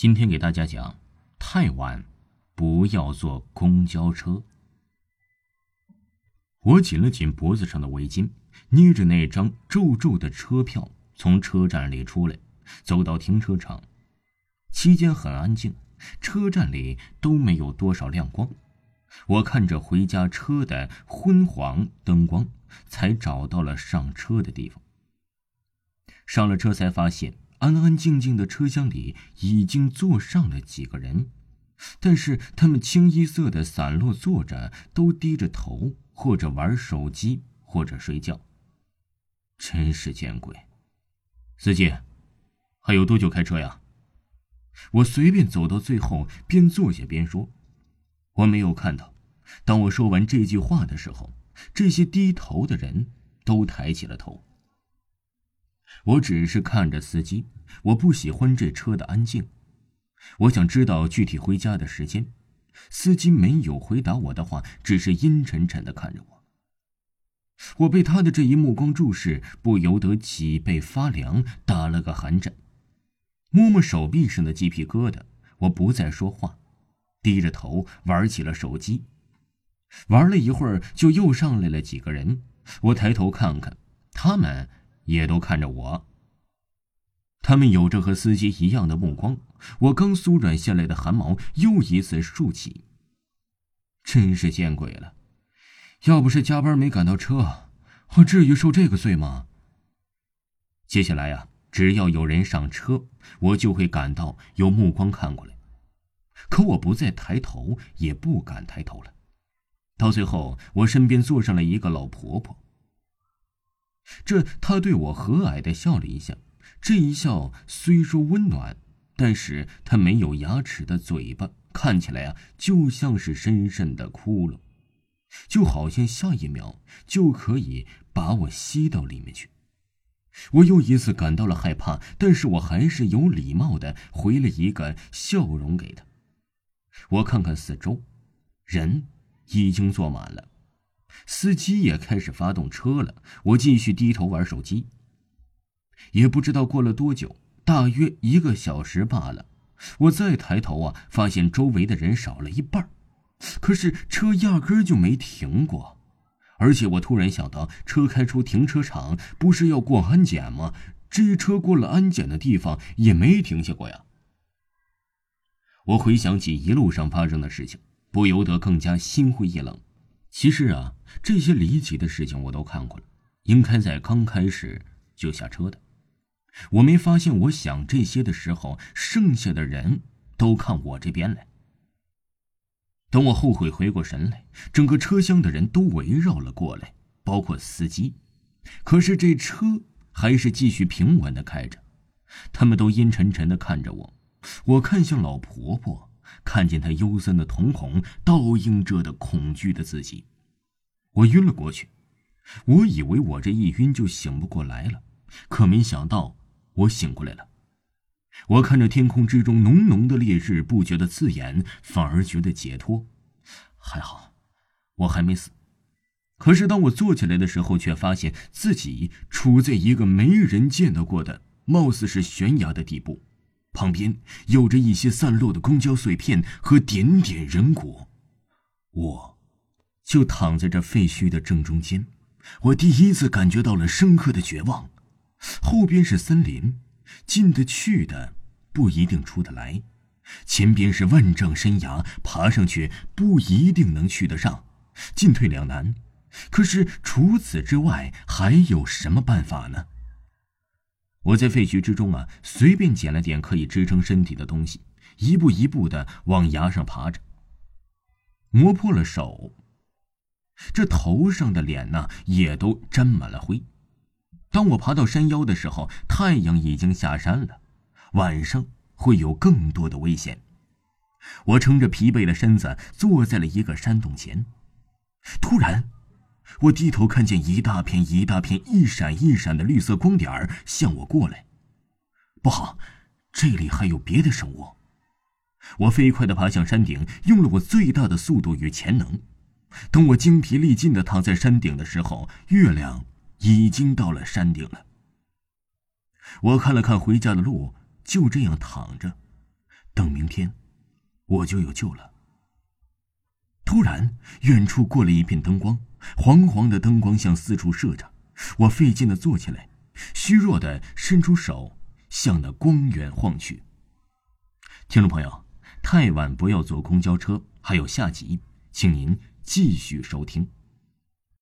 今天给大家讲，太晚不要坐公交车。我紧了紧脖子上的围巾，捏着那张皱皱的车票，从车站里出来，走到停车场。期间很安静，车站里都没有多少亮光。我看着回家车的昏黄灯光，才找到了上车的地方。上了车，才发现。安安静静的车厢里已经坐上了几个人，但是他们清一色的散落坐着，都低着头，或者玩手机，或者睡觉。真是见鬼！司机，还有多久开车呀？我随便走到最后，边坐下边说：“我没有看到。”当我说完这句话的时候，这些低头的人都抬起了头。我只是看着司机，我不喜欢这车的安静。我想知道具体回家的时间。司机没有回答我的话，只是阴沉沉的看着我。我被他的这一目光注视，不由得脊背发凉，打了个寒颤。摸摸手臂上的鸡皮疙瘩，我不再说话，低着头玩起了手机。玩了一会儿，就又上来了几个人。我抬头看看，他们。也都看着我。他们有着和司机一样的目光，我刚酥软下来的汗毛又一次竖起。真是见鬼了！要不是加班没赶到车，我至于受这个罪吗？接下来呀，只要有人上车，我就会感到有目光看过来。可我不再抬头，也不敢抬头了。到最后，我身边坐上了一个老婆婆。这，他对我和蔼的笑了一下，这一笑虽说温暖，但是他没有牙齿的嘴巴看起来啊，就像是深深的窟窿，就好像下一秒就可以把我吸到里面去。我又一次感到了害怕，但是我还是有礼貌的回了一个笑容给他。我看看四周，人已经坐满了。司机也开始发动车了，我继续低头玩手机。也不知道过了多久，大约一个小时罢了。我再抬头啊，发现周围的人少了一半，可是车压根就没停过。而且我突然想到，车开出停车场不是要过安检吗？这车过了安检的地方也没停下过呀。我回想起一路上发生的事情，不由得更加心灰意冷。其实啊，这些离奇的事情我都看过了，应该在刚开始就下车的。我没发现，我想这些的时候，剩下的人都看我这边来。等我后悔回过神来，整个车厢的人都围绕了过来，包括司机。可是这车还是继续平稳的开着，他们都阴沉沉的看着我。我看向老婆婆。看见他幽森的瞳孔，倒映着的恐惧的自己，我晕了过去。我以为我这一晕就醒不过来了，可没想到我醒过来了。我看着天空之中浓浓的烈日，不觉得刺眼，反而觉得解脱。还好，我还没死。可是当我坐起来的时候，却发现自己处在一个没人见到过的、貌似是悬崖的地步。旁边有着一些散落的公交碎片和点点人骨，我，就躺在这废墟的正中间。我第一次感觉到了深刻的绝望。后边是森林，进得去的不一定出得来；前边是万丈山崖，爬上去不一定能去得上，进退两难。可是除此之外，还有什么办法呢？我在废墟之中啊，随便捡了点可以支撑身体的东西，一步一步的往崖上爬着。磨破了手，这头上的脸呢也都沾满了灰。当我爬到山腰的时候，太阳已经下山了，晚上会有更多的危险。我撑着疲惫的身子坐在了一个山洞前，突然。我低头看见一大片一大片、一闪一闪的绿色光点儿向我过来，不好，这里还有别的生物！我飞快的爬向山顶，用了我最大的速度与潜能。等我精疲力尽的躺在山顶的时候，月亮已经到了山顶了。我看了看回家的路，就这样躺着，等明天，我就有救了。突然，远处过了一片灯光，黄黄的灯光向四处射着。我费劲的坐起来，虚弱的伸出手向那光源晃去。听众朋友，太晚不要坐公交车，还有下集，请您继续收听。